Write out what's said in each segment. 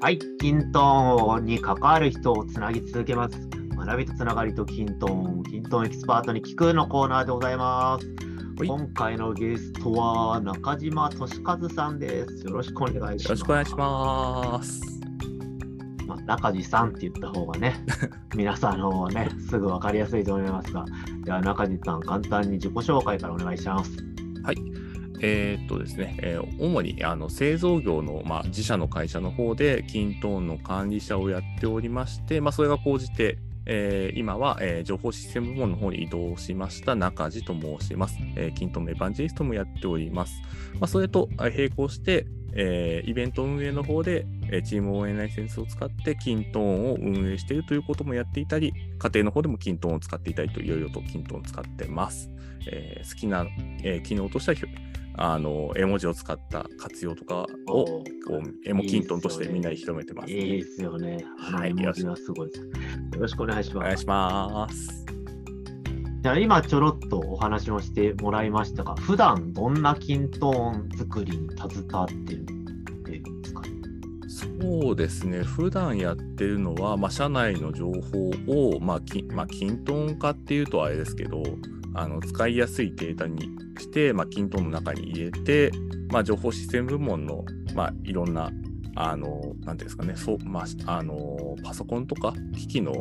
はい、キントンに関わる人をつなぎ続けます。学びとつながりとキントン、キントンエキスパートに聞くのコーナーでございます。はい今回のゲストは中島俊和さんです。よろしくお願いします。よろしくお願いします。まあ、中地さんって言った方がね、皆さんあのね、すぐ分かりやすいと思いますが、では中地さん、簡単に自己紹介からお願いします。えーっとですね、えー主にあの製造業の、まあ、自社の会社の方で、キントーンの管理者をやっておりまして、まあ、それが高じて、えー今は、えー情報システム部門の方に移動しました中地と申します。えーキントーンのエヴァンジェリストもやっております。まあ、それと並行して、えーイベント運営の方で、えーチーム応援ライセンスを使ってキントーンを運営しているということもやっていたり、家庭の方でもキントーンを使っていたりといろいろとキントーンを使ってます。えー好きな、えー機能としてはあの絵文字を使った活用とかをこうエモキントンとしてみんなに広めてます、いいですよね。はい。よろしくお願いします。お願いします。じゃあ今ちょろっとお話をしてもらいましたが、普段どんなキントーン作りに携わってるそうですね、普段やってるのは、まあ、社内の情報を、まあきまあ、均等化っていうとあれですけど、あの使いやすいデータにして、まあ、均等の中に入れて、まあ、情報システム部門の、まあ、いろんな、あの、なんていうんですかね、そうまあ、あのパソコンとか機器の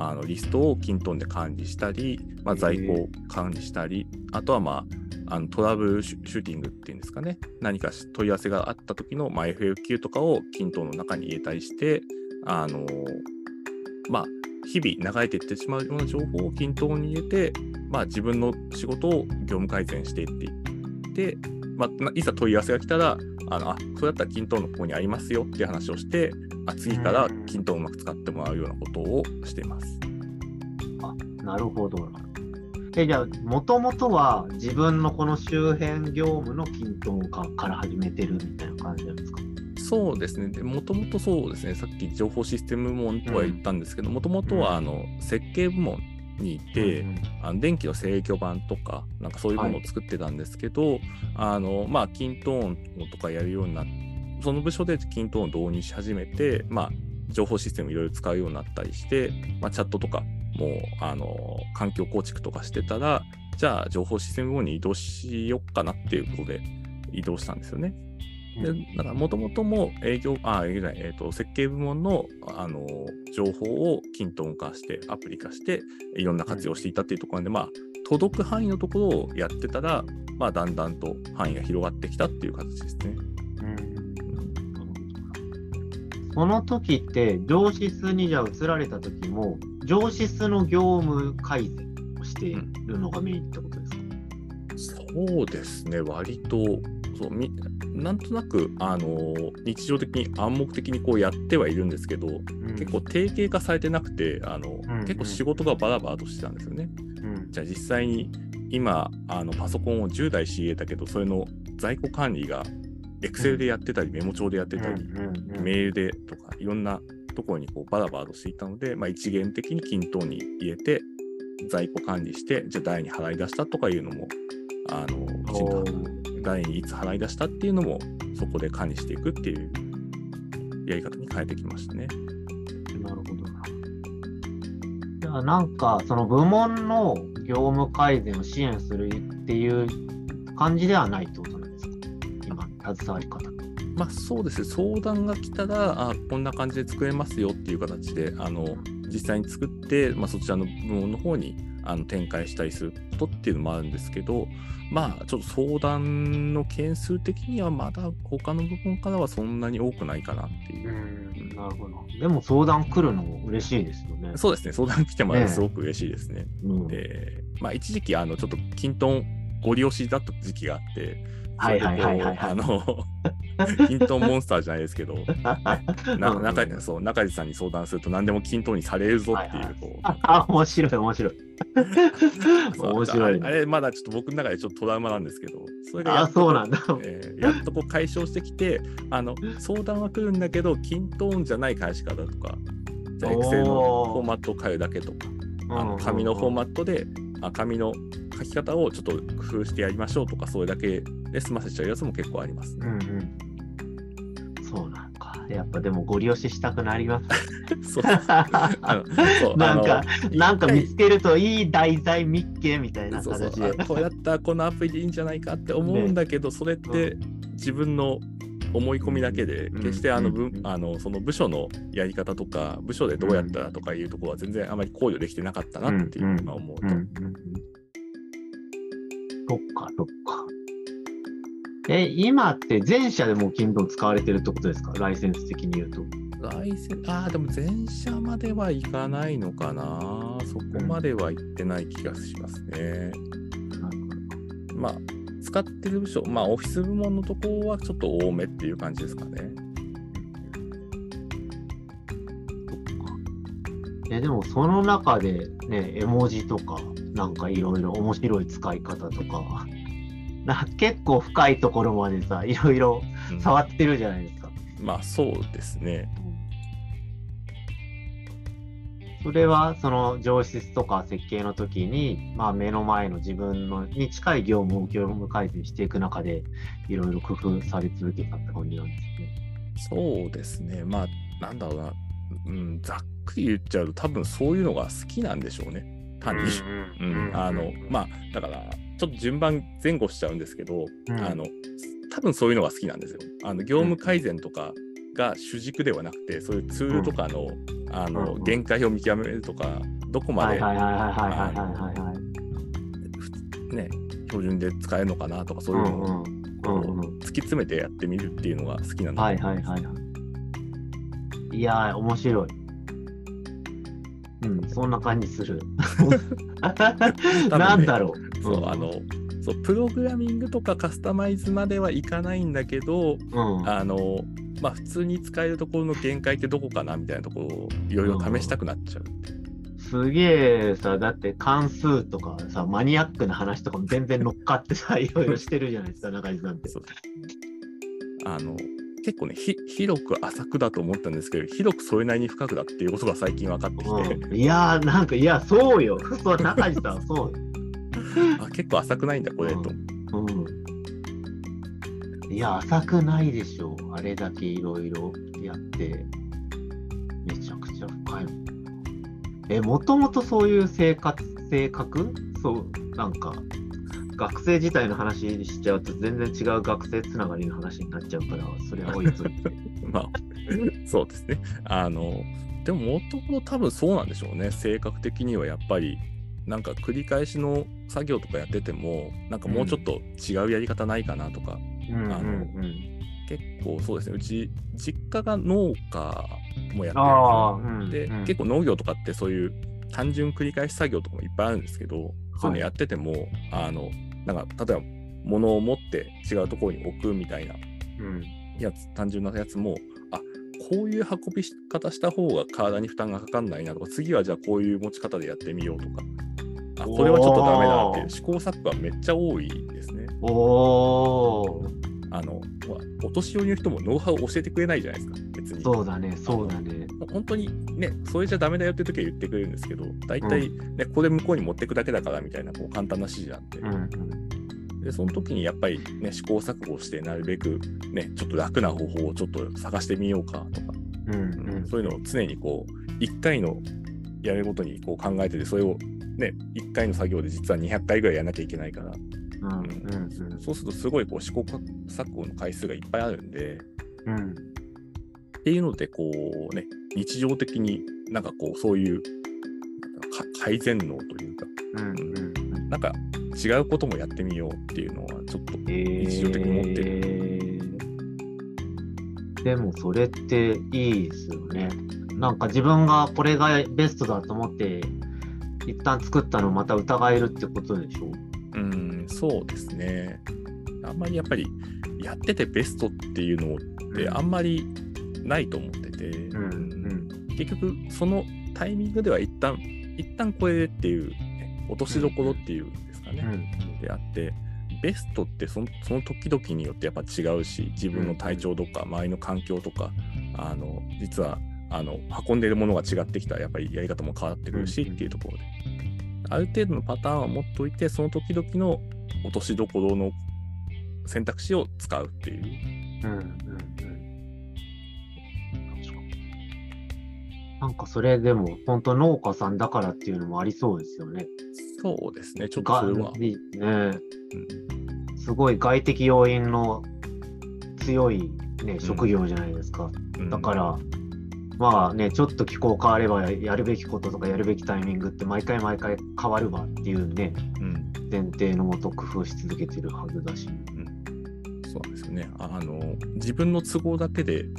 あのリストをキントンで管理したり、まあ、在庫を管理したり、あとは、まあ、あのトラブルシューティングっていうんですかね、何かし問い合わせがあった時の、まあ、FAQ とかをキントンの中に入れたりして、あのまあ、日々流れていってしまうような情報を均等に入れて、まあ、自分の仕事を業務改善していっていって、まあ、ないざ問い合わせが来たら、あのあそれだったら均等のここにありますよっていう話をして、あ次から均等をうまく使ってもらうようなことをしています。なるほど。えじゃあ、もともとは自分のこの周辺業務のキントーン化から始めてるみたいな感じなんですか？そうですね。で、もともとそうですね、さっき情報システム部門とは言ったんですけど、もともとはあの設計部門にいて、うんあの電気の制御盤とか、なんかそういうものを作ってたんですけど、あの、まあ、キントーンとかやるようになって、その部署でキントーンを導入し始めて、まあ、情報システムいろいろ使うようになったりして、まあ、チャットとかもあの環境構築とかしてたら、じゃあ情報システムに移動しよっかなっていうことで移動したんですよね。でだから、もともとも営業、あ、営業じゃない、えっ、と、設計部門の、あの、情報を均等化して、アプリ化して、いろんな活用していたっていうところなんで、まあ、届く範囲のところをやってたら、まあ、だんだんと範囲が広がってきたっていう形ですね。その時って、上司室にじゃあ移られた時も、上司室の業務改善をしているのがメインってことですか、そうですね、割と、そうみなんとなく、あの日常的に暗黙的にこうやってはいるんですけど、結構定型化されてなくて、あのん結構仕事がバラバラとしてたんですよね。うん。じゃあ実際に今あのパソコンを10台仕入れたけどそれの在庫管理が Excel でやってたり、メモ帳でやってたり、うんうんメールでとかいろんなところにこうバラバラとしていたので、まあ、一元的に均等に入れて在庫管理してじゃあ誰に払い出したとかいうのもあのきちんと誰にいつ払い出したっていうのもそこで管理していくっていうやり方に変えてきましたね。なるほどな。じゃあなんか、その部門の業務改善を支援するっていう感じではないってことなんですか？今、携わり方。まあそうですね、相談が来たら、あこんな感じで作れますよっていう形で、あの実際に作って、まあ、そちらの部門の方にあの展開したりすることっていうのもあるんですけど、まあちょっと相談の件数的にはまだ他の部門からはそんなに多くないかなっていう。ん、なるほど。でも相談来るのも嬉しいですよね。そうですね、相談来てもらすごく嬉しいですね。うんで、まあ一時期、あのちょっとキントンご利用しだった時期があって、はいはいはいはいはい。あの、キントンモンスターじゃないですけど、なうん中そう中地さんに相談すると何でも均等にされるぞっていう、はいはい。こう。あ、面白い面白い。面白いね。あれまだちょっと僕の中でちょっとトラウマなんですけど、それがやあ、っとそうなんだ。えーやっとこう解消してきて、あの相談は来るんだけど、均等じゃない返し方とか、じゃあおー Excel のフォーマットを変えるだけとか、あの紙のフォーマットで、あ紙の書き方をちょっと工夫してやりましょうとか、それだけで済ませちゃうやつも結構ありますね。うんうん。そうなんか。やっぱでもご利用ししたくなります。そう あのそうなんかなんか見つけるといい題材見っけみたいなそうそう。形で。あこうやったらこのアプリでいいんじゃないかって思うんだけど、それって自分の思い込みだけで、うん。決してあの、うん。ぶあのその部署のやり方とか部署でどうやったらとかいうところは全然あまり考慮できてなかったなっていうのが思うと、そっか、そっか。え、今って全社でもう Kindle 使われてるってことですか？ライセンス的に言うと。ライセンああでも全社まではいかないのかなそこまではいってない気がしますね。まあ使ってる部署まあオフィス部門のところはちょっと多めっていう感じですかね。え、でもその中でね、絵文字とか、なんかいろいろ面白い使い方とか、な結構深いところまでさ、いろいろうん触ってるじゃないですか。まあそうですね。それはその上質とか設計の時に、まあ、目の前の自分のに近い業務を業務改善していく中でいろいろ工夫され続けたって感じなんですね。そうですね。まあなんだろうな、うん、ざっくり言っちゃうと多分そういうのが好きなんでしょうね。あのまあだからちょっと順番前後しちゃうんですけど、うん、あの多分そういうのが好きなんですよ。あの業務改善とかが主軸ではなくて、そういうツールとかの,うん、あの限界を見極めるとか、どこまでね標準で使えるのかなとかそういうのを突き詰めてやってみるっていうのが好きなんです。はいはいはいはい。いやー面白い。うん、そんな感じする。なんだろう。そうあのそうプログラミングとかカスタマイズまではいかないんだけど、うん、あのまあ普通に使えるところの限界ってどこかなみたいなところをいろいろ試したくなっちゃう。すげえさ、だって関数とかさ、マニアックな話とかも全然乗っかってさ、いろいろしてるじゃないですか、中地さんって。あの結構ねひ広く浅くだと思ったんですけど広くそれなりに深くだっていうことが最近分かってきて、うん、いやー、なんか、いや、そうよ。そう、中地さん、そう。あ結構浅くないんだこれと。うん。いや、浅くないでしょう。あれだけいろいろやって、めちゃくちゃ深い。え、もともとそういう生活、性格？そう、なんか、学生自体の話しちゃうと全然違う学生つながりの話になっちゃうから、それは置いといて。まあそうですね。あのでももともと多分そうなんでしょうね性格的にはやっぱりなんか繰り返しの作業とかやっててもなんかもうちょっと違うやり方ないかなとか、うんあのうん結構そうですねうち実家が農家もやってるんでうん。で、うん結構農業とかってそういう単純繰り返し作業とかもいっぱいあるんですけど、そういうのやってても、あの、なんか、例えば、物を持って違うところに置くみたいな。うん。やつ、単純なやつも、あこういう運び方した方が体に負担がかかんないなとか、次はじゃあこういう持ち方でやってみようとか、あこれはちょっとダメだっていう試行錯誤がめっちゃ多いですね。おー、あの、お年寄りの人もノウハウを教えてくれないじゃないですか、別に。そうだね、そうだね。本当にね、それじゃダメだよって時は言ってくれるんですけど、大体ね、これ向こうに持ってくだけだからみたいなこう簡単な指示なんで、うんうん。で、その時にやっぱりね、試行錯誤して、なるべくね、ちょっと楽な方法をちょっと探してみようかとか、うんううん。んそういうのを常にこう、1回のやるごとにこう考えてて、それをね、1回の作業で実は200回ぐらいやらなきゃいけないから、うんうんそうするとすごいこう試行錯誤の回数がいっぱいあるんで、うんうんっていうので、こうね、日常的になんかこう、そういうか改善能というか、うんうんなんか違うこともやってみようっていうのは、ちょっと、日常的に持ってる。でもそれっていいですよね。なんか自分がこれがベストだと思って、一旦作ったのをまた疑えるってことでしょ？うん、そうですね。あんまりやっぱり、やっててベストっていうのってあんまりないと思ってて、うんうん。結局、そのタイミングでは一旦、一旦これでっていう、ね落としどころっていうんですかね。うん。であってベストってそのその時々によってやっぱ違うし自分の体調とか周りの環境とかあの実はあの運んでいるものが違ってきたらやっぱりやり方も変わってくるしっていうところで。ある程度のパターンは持っといてその時々の落としどころの選択肢を使うっていう。うんうんなんかそれでも、本当農家さんだからっていうのもありそうですよね。そうですね、ちょっとそれは。ね、すごい外的要因の強い、ね、職業じゃないですか。うん、だから、まあね、ちょっと気候変わればやるべきこととかやるべきタイミングって毎回毎回変わるわっていうね、うん、前提のもと工夫し続けてるはずだし。うん、そうですねあの。自分の都合だけで、ね、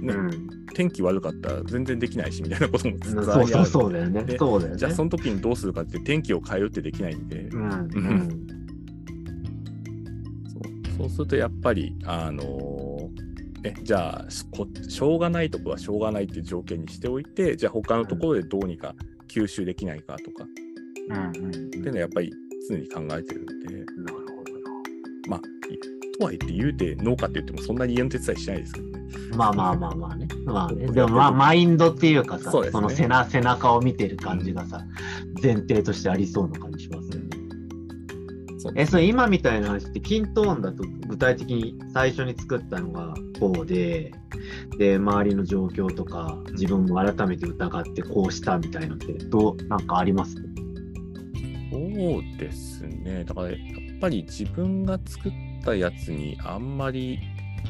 うん天気悪かったら全然できないしみたいなこともずっとあそうそうだよね。そうだよね。じゃあその時にどうするかって天気を変えるってできないんで、うん。うん、そう。そうするとやっぱりあのー、ね、じゃあこしょうがないところはしょうがないっていう条件にしておいてじゃあ他のところでどうにか吸収できないかとか、うん。うん、っていうのはやっぱり常に考えてるんで。とはいって言うて農家って言ってもそんなに家の手伝いしないですけどね。まあまあまあまあね。まあね。でもまあマインドっていうかさ、そ、ね,、の背中背中を見てる感じがさ、うん、前提としてありそうな感じしますよね。うん、え、それ今みたいな話ってキントーンだと具体的に最初に作ったのがこうで、で、周りの状況とか自分も改めて疑ってこうしたみたいなのってどう、なんかあります？そうですね。だからやっぱり自分が作ったやつにあんまり、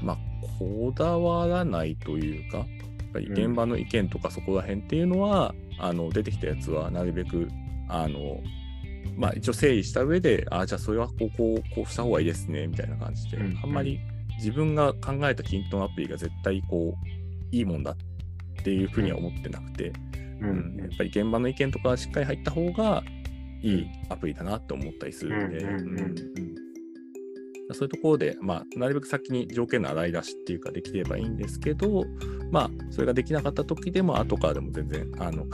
まあ、こだわらないというか、やっぱり現場の意見とかそこら辺っていうのは、うん、あの出てきたやつはなるべくあの、まあ、一応整理した上で、あじゃあそれはこうこうこうした方がいいですねみたいな感じで、うん、あんまり自分が考えたキントンアプリが絶対こういいもんだっていうふうには思ってなくて、うん、うん、やっぱり現場の意見とかしっかり入った方がいいアプリだなって思ったりするんで。そういうところで、まあ、なるべく先に条件の洗い出しっていうかできればいいんですけど、まあ、それができなかった時でも、後からでも全然、あの、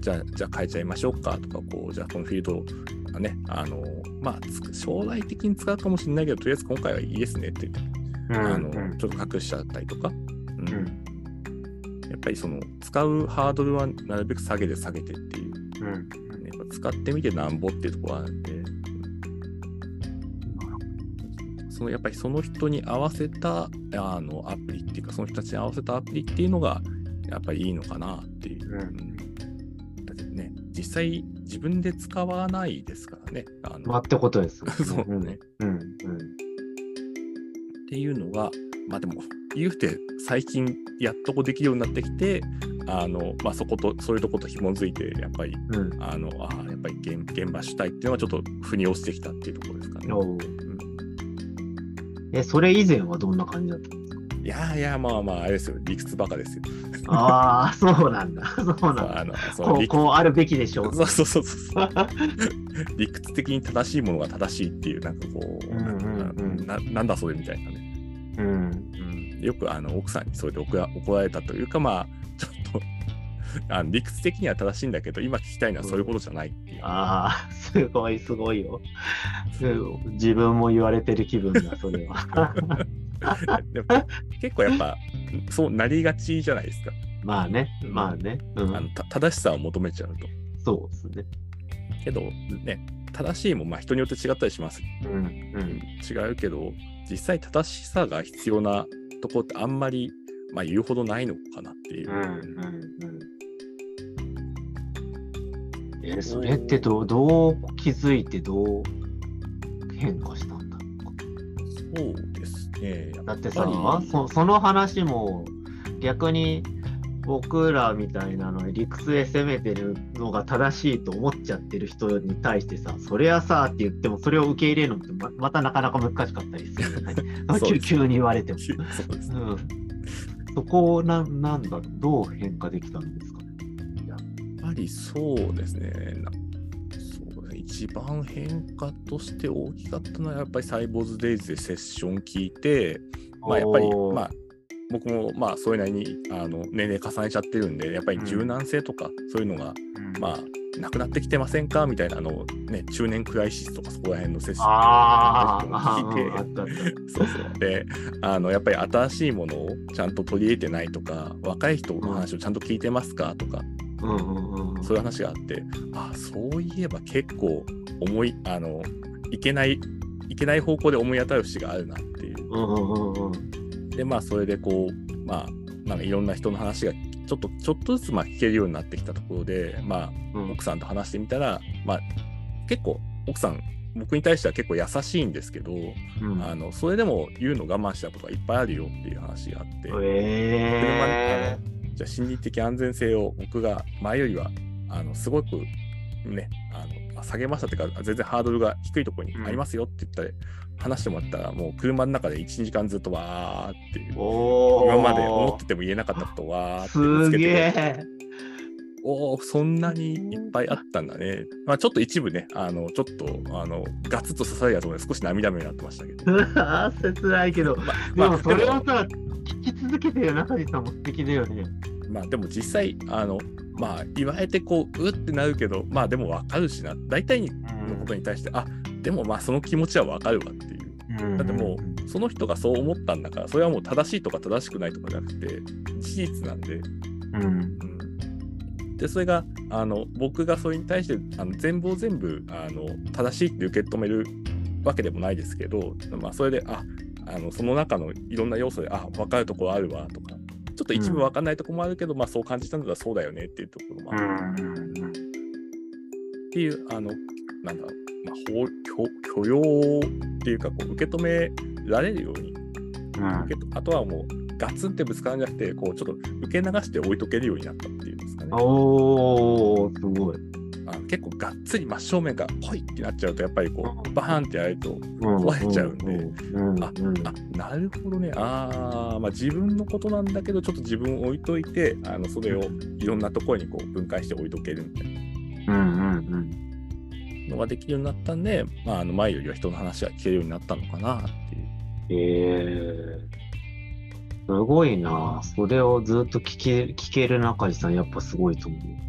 じゃあ、じゃあ変えちゃいましょうかとか、こう、じゃあこのフィールドがね、あの、まあ、将来的に使うかもしれないけど、とりあえず今回はいいですねって言って、うん、あの、ちょっと隠しちゃったりとか、うん。うん、やっぱりその、使うハードルはなるべく下げて下げてっていう、うん。ね、使ってみてなんぼっていうところがあるんで、そのやっぱりその人に合わせたあのアプリっていうかその人たちに合わせたアプリっていうのがやっぱりいいのかなっていう。うん、だってね実際自分で使わないですからね。あのまあってことです、ね。そうね、うんうん。っていうのがまあでも言うて最近やっとこできるようになってきてあの、まあ、そことそういうとこと紐づいてやっぱり、うん、あのあやっぱり現現場主体っていうのはちょっと腑に落ちてきたっていうところですかね。え、それ以前はどんな感じだったんですかいやいや、まあまあ、あれですよ。理屈バカですよ。ああ、そうなんだ。そうなんだ。あのこうこうあるべきでしょう。そうそうそうそう。理屈的に正しいものが正しいっていう、なんかこう、うんななんだそれみたいなね。うん、うん、よくあの奥さんにそれで怒られたというか、まあ、ちょっと あの理屈的には正しいんだけど、今聞きたいのはそういうことじゃないっていう。ああ、すごいすごいよ。自分も言われてる気分だ、それは。でも結構やっぱ、そうなりがちじゃないですか。まあね、まあね。うん、あの正しさを求めちゃうと。そうですね。けど、ね、正しいもまあ人によって違ったりします。うん、うん、違うけど、実際正しさが必要なところってあんまり、まあ、言うほどないのかなっていう。うんうんうん。えそれってどどう気づいてどう変化したんだろうか。そうですね。だってさそ、その話も逆に僕らみたいなの理屈で攻めてるのが正しいと思っちゃってる人に対してさ、それはさって言っても、それを受け入れるのってままたなかなか難しかったりするよね。急に言われても。そうです、うん、そこをななんだろう、どう変化できたんですかぱりそうですね。そう一番変化として大きかったのはやっぱりサイボーズデイズでセッション聞いて、まあ、やっぱりまあ僕もまあそれなりにあの年齢重ねちゃってるんでやっぱり柔軟性とかそういうのが、うん、まあなくなってきてませんか？みたいなのね中年クライシスとかそこら辺のセッションを聞いてそうそうであのやっぱり新しいものをちゃんと取り入れてないとか若い人の話をちゃんと聞いてますかとかうんうんうん、そういう話があってあそういえば結構思いあのいけないいけない方向で思い当たる節があるなっていう。うんうんうんうん、でまあそれでこうまあなんかいろんな人の話がちょっとちょっとずつまあ聞けるようになってきたところで、まあ、うん。奥さんと話してみたら、まあ、結構奥さん僕に対しては結構優しいんですけど、うん。あのそれでも言うの我慢したことがいっぱいあるよっていう話があって、えじゃあ心理的安全性を僕が前よりはあのすごくねあのまあ下げましたっていうか全然ハードルが低いところにありますよって言ったら、話してもらったらもう車の中で12時間ずっとわーっていう今まで思ってても言えなかったことをわーってぶつけてえ。おおそんなにいっぱいあったんだね。まあちょっと一部ねあのちょっとあのガツッと刺されたところで少し涙目になってましたけど。切ないけど、でまあもそれをでもさ、聞き続けてる中地さんも素敵だよね。まあでも実際あのまあ言われてこううってなるけどまあでも分かるしな。大体のことに対して、あでもまあその気持ちは分かるわっていう。だってもうその人がそう思ったんだからそれはもう正しいとか正しくないとかじゃなくて事実なんで、うん、うん、でそれがあの僕がそれに対してあの全部を全部あの正しいって受け止めるわけでもないですけど、まあ、それでああのその中のいろんな要素であ分かるところあるわとかちょっと一部分かんないところもあるけど、まあそう感じたんだらそうだよねっていうところもある、っていうあのなんだろう、まあ、法許許容っていうかこう受け止められるように。うん。受けとあとはもうガツンってぶつからんじゃなくてこうちょっと受け流して置いとけるようになったっていうんですかね。お結構がっつり真正面からポイってなっちゃうとやっぱりこうバーンってやると壊壊れちゃうんで。うん。ああなるほどね。あー、まあ、自分のことなんだけどちょっと自分を置いといてあのそれをいろんなところにこう分解して置いとけるみたいな。うんうんのができるようになったんで、まあ、あの前よりは人の話が聞けるようになったのかなっていう。うん。えー、すごいな。それをずっと聞け聞ける中地さん、やっぱすごいと思う。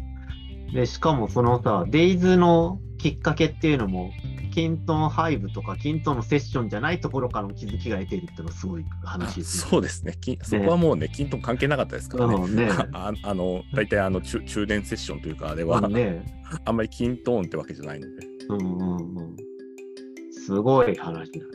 で、しかもそのさ、デイズのきっかけっていうのも、キントンハイブとかキントンのセッションじゃないところからの気づきが得てるってのはすごい話ですね。そうですねきそこはもうね、均等関係なかったですからね。うんね ああの大体あの中中電セッションというかあれは、うんね。あんまり均トーンってわけじゃないので。うんうんうん。すごい話だ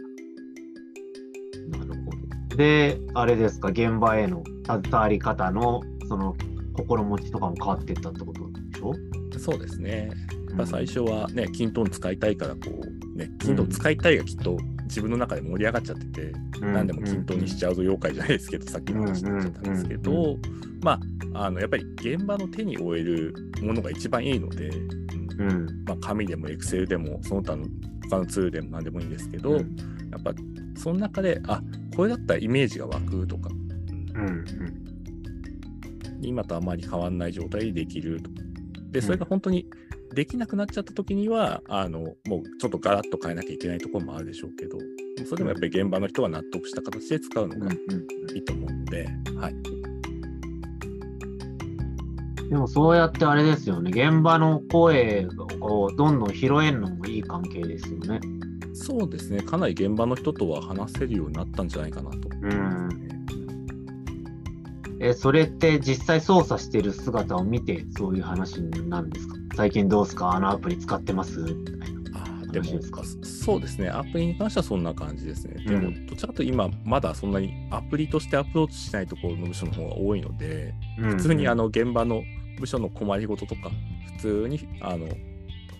な。なるほど。で、あれですか、現場への携わり方の、その、心持ちとかも変わっていったってことょ？そうですね。やっぱ最初はね、均トーン使いたいからこう、ね、均トーン使いたいがきっと自分の中で盛り上がっちゃってて、何でも均等にしちゃうぞ妖怪じゃないですけど、さっきの話になっちゃったんですけうんど、まあ、あのやっぱり現場の手に負えるものが一番いいので、うん。うん。まあ、紙でもエクセルでもその他の他のツールでも何でもいいんですけど、うん。やっぱその中であこれだったらイメージが湧くとか、うんうん。今とあまり変わんない状態でできるとかでそれが本当にできなくなっちゃった時にはあのもうちょっとガラッと変えなきゃいけないところもあるでしょうけどそれでもやっぱり現場の人が納得した形で使うのがうんうんいいと思うので、はい、でもそうやってあれですよね、現場の声をどんどん拾えるのもいい関係ですよね。そうですねかなり現場の人とは話せるようになったんじゃないかなと。うん。え、それって実際操作してる姿を見てそういう話なんですか？最近どうすか？あのアプリ使ってます？みたいな。あーでも話ですか？そうですね、アプリに関してはそんな感じですね。でも、うんどちらかと今、まだそんなにアプリとしてアプローチしないところの部署の方が多いので、普通にあの現場の部署の困りごととか、普通にあの、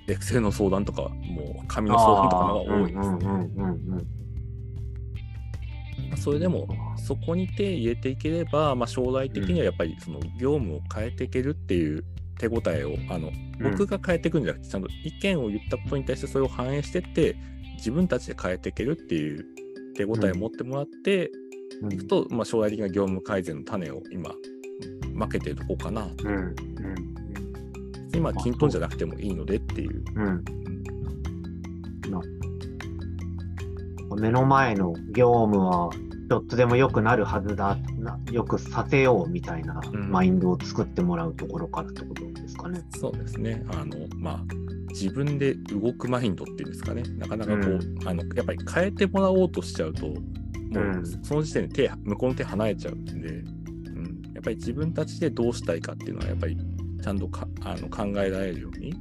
エクセルの相談とか、もう紙の相談とかの方が多いですね。それでも、そこに手入れていければ、まあ、将来的にはやっぱりその業務を変えていけるっていう手応えを、あのうん。僕が変えていくんじゃなくて、ちゃんと意見を言ったことに対してそれを反映してって、自分たちで変えていけるっていう手応えを持ってもらってうん。いくと、まあ、将来的な業務改善の種を今、負けてるとこかな。うん。うん。今、均等じゃなくてもいいのでっていう。う。ん。目の前の業務はちょっとでも良くなるはずだなよくさせようみたいなうんマインドを作ってもらうところからってことですかね。そうですね。あの、まあ、自分で動くマインドっていうんですかね。なかなかこう、うんあの、やっぱり変えてもらおうとしちゃうと、もううんその時点で手、向こうの手離れちゃうんで、うん、やっぱり自分たちでどうしたいかっていうのは、やっぱりちゃんとかあの考えられるように、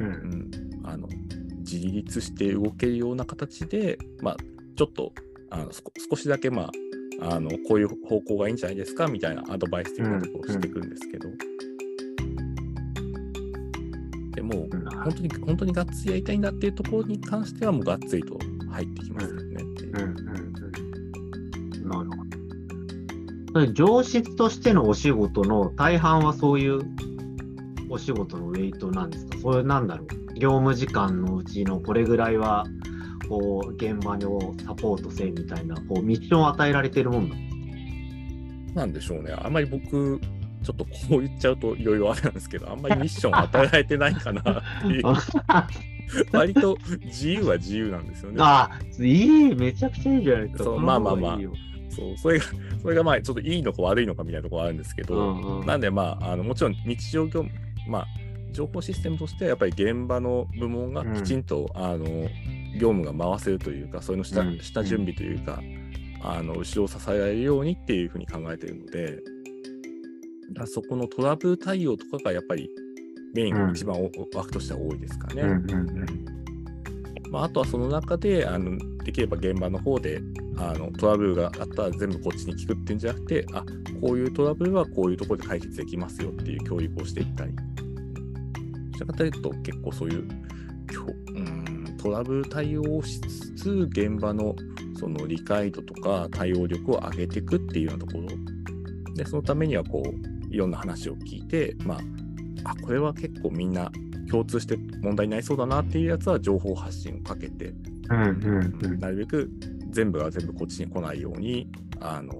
ううんん、あの自立して動けるような形で、まあ、ちょっとあの少少しだけ、まあ、あのこういう方向がいいんじゃないですか？みたいなアドバイス的なところをしていくんですけど、でもうん本当に本当にがっつりやりたいんだっていうところに関してはもうがっつりと入ってきますよねっていううんうんうん。なるほど。それ上質としてのお仕事の大半はそういうお仕事のウェイトなんですか？そういうなんだろう？業務時間のうちのこれぐらいは、こう、現場をサポートせみたいな、こう、ミッションを与えられてるもんなんなんでしょうね。あんまり僕、ちょっとこう言っちゃうといろいろあれなんですけど、あんまりミッション与えられてないかなっていう、か 割と自由は自由なんですよね。ああ、いい、めちゃくちゃいいじゃないですか。そうのまあまあまあそうそれが、それがまあちょっといいのか悪いのかみたいなところはあるんですけど、うんうんなんでまあ、あのもちろん日常業務、まあ、情報システムとしてはやっぱり現場の部門がきちんと、あの業務が回せるというか、そういうの下,、うん。下準備というか、あの後ろを支えられるようにっていうふうに考えているので、だそこのトラブル対応とかがやっぱりメイン、うん一番お枠としては多いですかね。まあ、あとはその中であのできれば現場の方であのトラブルがあったら全部こっちに聞くっていうんじゃなくてあこういうトラブルはこういうところで解決できますよっていう教育をしていったり。どちらかというと結構そういうトラブル対応をしつつ現場のその理解度とか対応力を上げていくっていうようなところでそのためにはこういろんな話を聞いてまああこれは結構みんな共通して問題になりそうだなっていうやつは情報発信をかけて、うんうんうんなるべく全部が全部こっちに来ないようにあの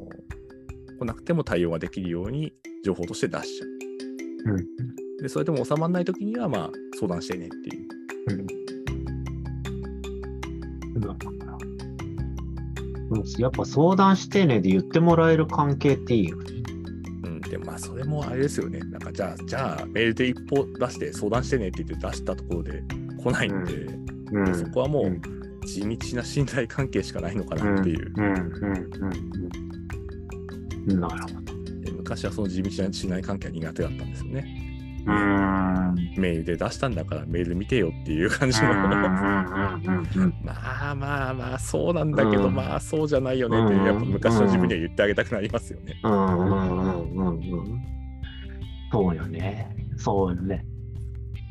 来なくても対応ができるように情報として出しちゃう。うんでそれでも収まらないときにはまあ相談してねっていう。うんうん。やっぱ相談してねで言ってもらえる関係っていいよね。うん、でまあそれもあれですよね。なんかじゃあじゃあメールで一歩出して相談してねって言って出したところで来ないんで、うん。そこはもううん。地道な信頼関係しかないのかなっていう。なるほど。で昔はその地道な信頼関係は苦手だったん。ですよね。うーん。メールで出したんだからメール見てよっていう感じの。まあまあまあそうなんだけど、うんまあそうじゃないよねってやっぱ昔の自分には言ってあげたくなりますよね。うんうんうんうんうん。そうよね。そうよね。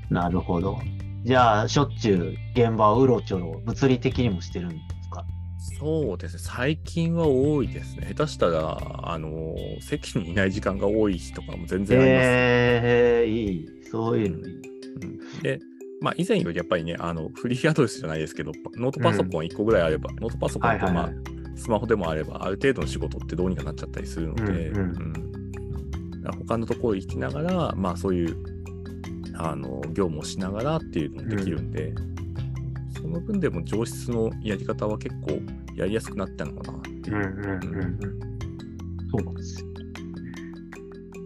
なるほど。じゃあ、しょっちゅう現場をうろちょろ、物理的にもしてるんですか？そうですね、最近は多いですね。下手したら、あの席にいない時間が多い日とかも全然あります、えー、いい。そういうのいい。うんで、まあ、以前よりやっぱりね、あのフリーアドレスじゃないですけど、ノートパソコン1個ぐらいあれば、ノートパソコンと、まあスマホでもあれば、ある程度の仕事ってどうにかなっちゃったりするので、うんうん他のところ行きながら、まあそういうあの業務をしながらっていうのもできるんで、その分でも上質のやり方は結構やりやすくなったのかなっていう。うんうんうんうん。そうなんですよ。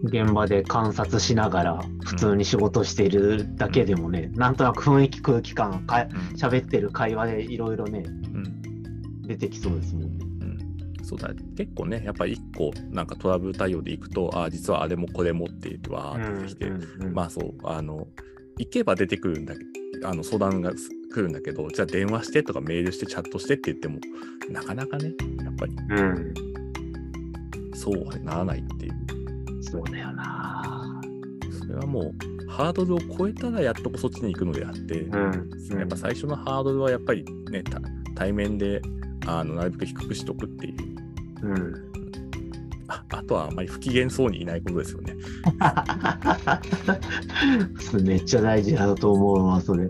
現場で観察しながら普通に仕事しているだけでもね、なんとなく雰囲気空気感かうん。喋ってる会話でいろいろねうん。出てきそうですもんね。うん、そうだ結構ねやっぱり1個なんかトラブル対応でいくとああ実はあれもこれもって言ってわーって出てきて、うんまあそうあの行けば出てくるんだけどあの相談がす来るんだけどじゃあ電話してとかメールしてチャットしてって言ってもなかなかねやっぱり。うん、そうはならないそうだよな。それはもうハードルを超えたらやっとそっちに行くのであって、うん、やっぱ最初のハードルはやっぱりねた対面であのなるべく低くしとくっていううん。ああとはあまり不機嫌そうにいないことですよね。めっちゃ大事だと思うわ、それ。